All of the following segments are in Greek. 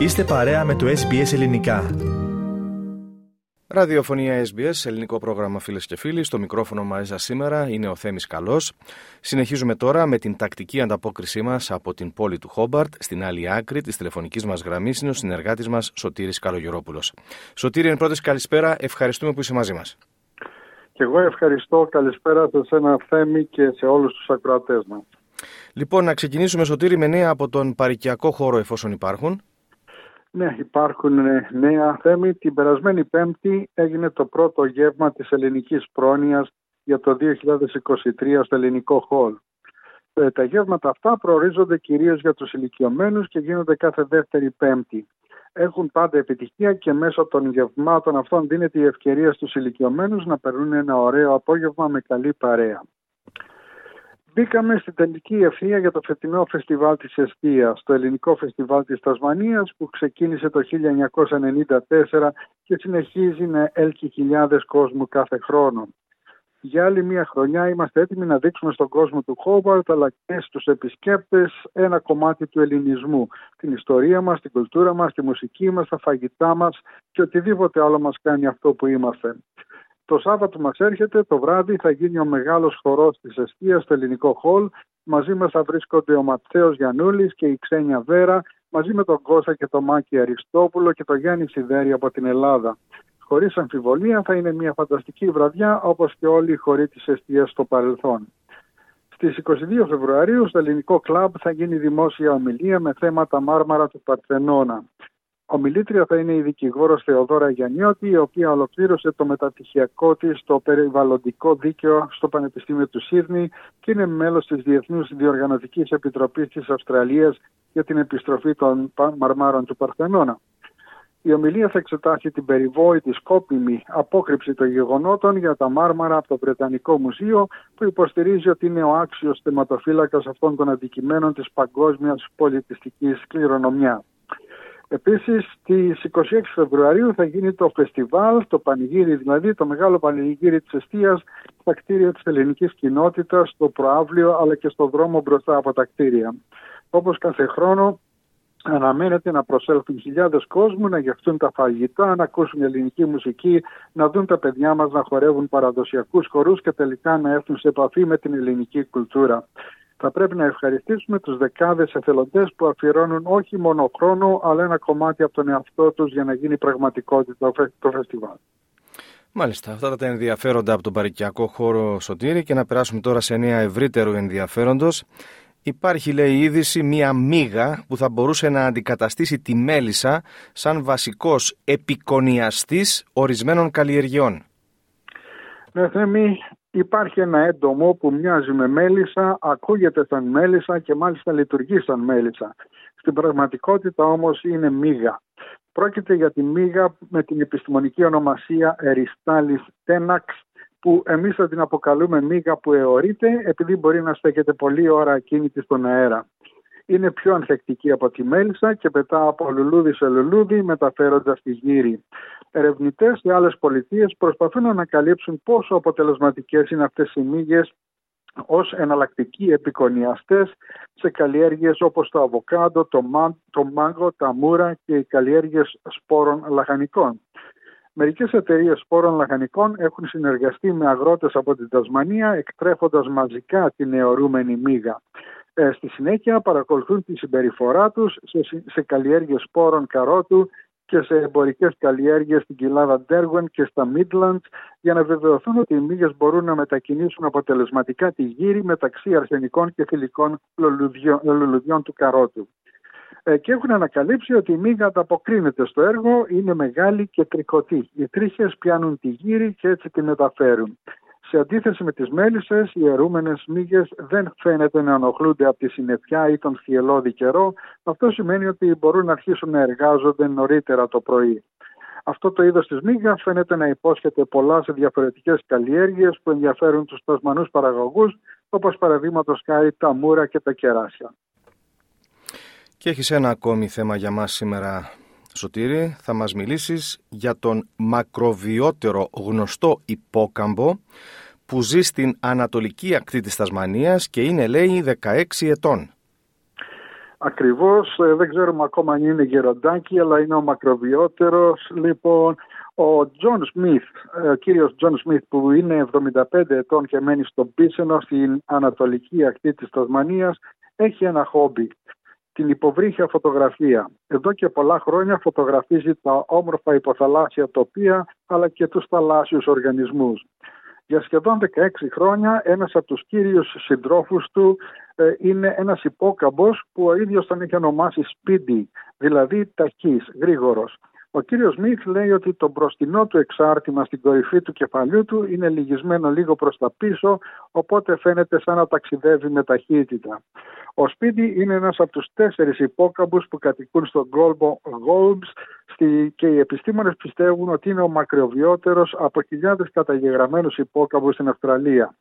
Είστε παρέα με το SBS Ελληνικά. Ραδιοφωνία SBS, ελληνικό πρόγραμμα φίλες και φίλοι. Στο μικρόφωνο μαζί σας σήμερα είναι ο Θέμης Καλός. Συνεχίζουμε τώρα με την τακτική ανταπόκρισή μας από την πόλη του Χόμπαρτ. Στην άλλη άκρη της τηλεφωνικής μας γραμμής είναι ο συνεργάτης μας Σωτήρης Καλογερόπουλος. Σωτήρη, εν πρώτης καλησπέρα. Ευχαριστούμε που είσαι μαζί μας. Και εγώ ευχαριστώ. Καλησπέρα σε ένα Θέμη και σε όλους τους ακροατές μας. Λοιπόν, να ξεκινήσουμε, Σωτήρη, με νέα από τον παρικιακό χώρο, εφόσον υπάρχουν. Ναι, υπάρχουν ε, νέα θέμη. Την περασμένη Πέμπτη έγινε το πρώτο γεύμα της ελληνικής πρόνοιας για το 2023 στο ελληνικό χολ. Ε, τα γεύματα αυτά προορίζονται κυρίως για τους ηλικιωμένους και γίνονται κάθε δεύτερη Πέμπτη. Έχουν πάντα επιτυχία και μέσω των γευμάτων αυτών δίνεται η ευκαιρία στους ηλικιωμένους να περνούν ένα ωραίο απόγευμα με καλή παρέα. Μπήκαμε στην τελική ευθεία για το φετινό φεστιβάλ της Εστίας, το ελληνικό φεστιβάλ της Τασμανίας που ξεκίνησε το 1994 και συνεχίζει να έλκει χιλιάδες κόσμου κάθε χρόνο. Για άλλη μια χρονιά είμαστε έτοιμοι να δείξουμε στον κόσμο του Χόμπαρτ αλλά και στους επισκέπτες ένα κομμάτι του ελληνισμού. Την ιστορία μας, την κουλτούρα μας, τη μουσική μας, τα φαγητά μας και οτιδήποτε άλλο μας κάνει αυτό που είμαστε. Το Σάββατο μας έρχεται, το βράδυ θα γίνει ο μεγάλος χορός της Εστίας στο ελληνικό χολ. Μαζί μας θα βρίσκονται ο Ματθαίος Γιαννούλης και η Ξένια Βέρα, μαζί με τον Κώστα και τον Μάκη Αριστόπουλο και τον Γιάννη Σιδέρη από την Ελλάδα. Χωρίς αμφιβολία θα είναι μια φανταστική βραδιά όπως και όλοι οι χωροί της Εστίας στο παρελθόν. Στις 22 Φεβρουαρίου στο ελληνικό κλαμπ θα γίνει δημόσια ομιλία με θέματα μάρμαρα του Παρθενώνα. Ομιλήτρια θα είναι η δικηγόρος Θεοδόρα Γιαννιώτη, η οποία ολοκλήρωσε το μεταπτυχιακό της στο περιβαλλοντικό δίκαιο στο Πανεπιστήμιο του Σίδνη και είναι μέλος της Διεθνούς Διοργανωτικής Επιτροπής της Αυστραλίας για την επιστροφή των μαρμάρων του Παρθενώνα. Η ομιλία θα εξετάσει την περιβόητη σκόπιμη απόκρυψη των γεγονότων για τα μάρμαρα από το Βρετανικό Μουσείο, που υποστηρίζει ότι είναι ο άξιος θεματοφύλακας αυτών των αντικειμένων της παγκόσμιας πολιτιστικής κληρονομιάς. Επίσης, στις 26 Φεβρουαρίου θα γίνει το φεστιβάλ, το πανηγύρι δηλαδή, το μεγάλο πανηγύρι της εστίας στα κτίρια της ελληνικής κοινότητας, στο προάβλιο αλλά και στο δρόμο μπροστά από τα κτίρια. Όπως κάθε χρόνο, Αναμένεται να προσέλθουν χιλιάδες κόσμου, να γευτούν τα φαγητά, να ακούσουν ελληνική μουσική, να δουν τα παιδιά μας να χορεύουν παραδοσιακούς χορούς και τελικά να έρθουν σε επαφή με την ελληνική κουλτούρα θα πρέπει να ευχαριστήσουμε τους δεκάδες εθελοντές που αφιερώνουν όχι μόνο χρόνο, αλλά ένα κομμάτι από τον εαυτό τους για να γίνει πραγματικότητα το φεστιβάλ. Μάλιστα, αυτά τα ενδιαφέροντα από τον παρικιακό χώρο Σωτήρη και να περάσουμε τώρα σε νέα ευρύτερου ενδιαφέροντος. Υπάρχει, λέει η είδηση, μία μίγα που θα μπορούσε να αντικαταστήσει τη μέλισσα σαν βασικός επικονιαστής ορισμένων καλλιεργειών. Ναι, Θέμη, Υπάρχει ένα έντομο που μοιάζει με μέλισσα, ακούγεται σαν μέλισσα και μάλιστα λειτουργεί σαν μέλισσα. Στην πραγματικότητα όμως είναι μίγα. Πρόκειται για τη μίγα με την επιστημονική ονομασία Εριστάλης Tenax που εμείς θα την αποκαλούμε μίγα που αιωρείται επειδή μπορεί να στέκεται πολλή ώρα ακίνητη στον αέρα είναι πιο ανθεκτική από τη μέλισσα και πετά από λουλούδι σε λουλούδι μεταφέροντας τη γύρι. Ερευνητές σε άλλες πολιτείες προσπαθούν να ανακαλύψουν πόσο αποτελεσματικές είναι αυτές οι μύγες ως εναλλακτικοί επικονιαστές σε καλλιέργειες όπως το αβοκάντο, το, το μάγκο, τα μούρα και οι καλλιέργειες σπόρων λαχανικών. Μερικές εταιρείες σπόρων λαχανικών έχουν συνεργαστεί με αγρότες από την Τασμανία εκτρέφοντας μαζικά την αιωρούμενη μύγα. Ε, στη συνέχεια παρακολουθούν τη συμπεριφορά τους σε, σε καλλιέργειες σπόρων καρότου και σε εμπορικές καλλιέργειες στην κοιλάδα Ντέργουεν και στα Midlands για να βεβαιωθούν ότι οι μύγες μπορούν να μετακινήσουν αποτελεσματικά τη γύρι μεταξύ αρσενικών και θηλυκών λουλουδιών του καρότου. Ε, και έχουν ανακαλύψει ότι η μύγα ανταποκρίνεται στο έργο, είναι μεγάλη και τρικωτή. Οι τρίχες πιάνουν τη γύρι και έτσι τη μεταφέρουν. Σε αντίθεση με τις μέλισσες, οι αιρούμενες μύγες δεν φαίνεται να ενοχλούνται από τη συννεφιά ή τον θυελώδη καιρό. Αυτό σημαίνει ότι μπορούν να αρχίσουν να εργάζονται νωρίτερα το πρωί. Αυτό το είδος της μύγα φαίνεται να υπόσχεται πολλά σε διαφορετικές καλλιέργειες που ενδιαφέρουν τους τασμανούς παραγωγούς, όπως παραδείγματος χάρη τα μούρα και τα κεράσια. Και έχεις ένα ακόμη θέμα για μας σήμερα, Σωτήρη. Θα μας μιλήσεις για τον μακροβιότερο γνωστό υπόκαμπο που ζει στην ανατολική ακτή της Τασμανίας και είναι λέει 16 ετών. Ακριβώς, ε, δεν ξέρουμε ακόμα αν είναι γεροντάκι, αλλά είναι ο μακροβιότερος. Λοιπόν, ο Τζον Σμιθ, ε, ο κύριος Τζον Σμιθ που είναι 75 ετών και μένει στο Πίσενο στην ανατολική ακτή της Τασμανίας, έχει ένα χόμπι, την υποβρύχια φωτογραφία. Εδώ και πολλά χρόνια φωτογραφίζει τα όμορφα υποθαλάσσια τοπία αλλά και τους θαλάσσιους οργανισμούς. Για σχεδόν 16 χρόνια ένας από τους κύριους συντρόφους του ε, είναι ένας υπόκαμπος που ο ίδιος τον έχει ονομάσει Speedy, δηλαδή ταχύς, γρήγορος. Ο κύριος Μίχ λέει ότι το μπροστινό του εξάρτημα στην κορυφή του κεφαλιού του είναι λυγισμένο λίγο προς τα πίσω, οπότε φαίνεται σαν να ταξιδεύει με ταχύτητα. Ο Σπίτι είναι ένας από τους τέσσερις υπόκαμπους που κατοικούν στο Golbs και οι επιστήμονες πιστεύουν ότι είναι ο μακριοβιότερος από χιλιάδες καταγεγραμμένους υπόκαμπους στην Αυστραλία.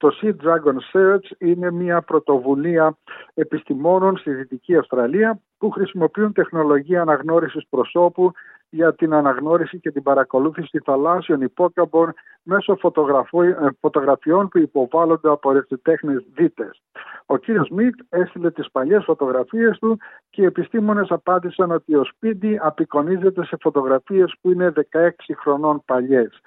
Το Sea Dragon Search είναι μια πρωτοβουλία επιστημόνων στη Δυτική Αυστραλία που χρησιμοποιούν τεχνολογία αναγνώρισης προσώπου για την αναγνώριση και την παρακολούθηση θαλάσσιων υπόκαμπων μέσω ε, φωτογραφιών που υποβάλλονται από ερευνητέχνες δίτες. Ο κύριος Μίκ έστειλε τις παλιές φωτογραφίες του και οι επιστήμονες απάντησαν ότι ο Σπίτι απεικονίζεται σε φωτογραφίες που είναι 16 χρονών παλιές.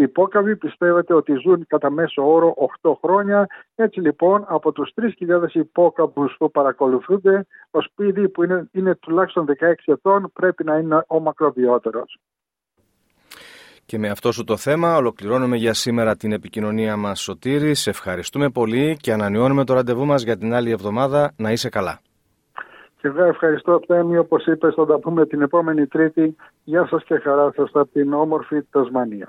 Οι υπόκαυοι πιστεύετε ότι ζουν κατά μέσο όρο 8 χρόνια. Έτσι λοιπόν από τους 3.000 υπόκαμπους που παρακολουθούνται, ο σπίτι που είναι, είναι τουλάχιστον 16 ετών πρέπει να είναι ο μακροβιότερος. Και με αυτό σου το θέμα ολοκληρώνουμε για σήμερα την επικοινωνία μας Σωτήρη. Σε ευχαριστούμε πολύ και ανανεώνουμε το ραντεβού μας για την άλλη εβδομάδα. Να είσαι καλά. Και εγώ ευχαριστώ Θέμη, όπως είπες θα τα πούμε την επόμενη Τρίτη. Γεια σας και χαρά σας από την όμορφη Τασμανία.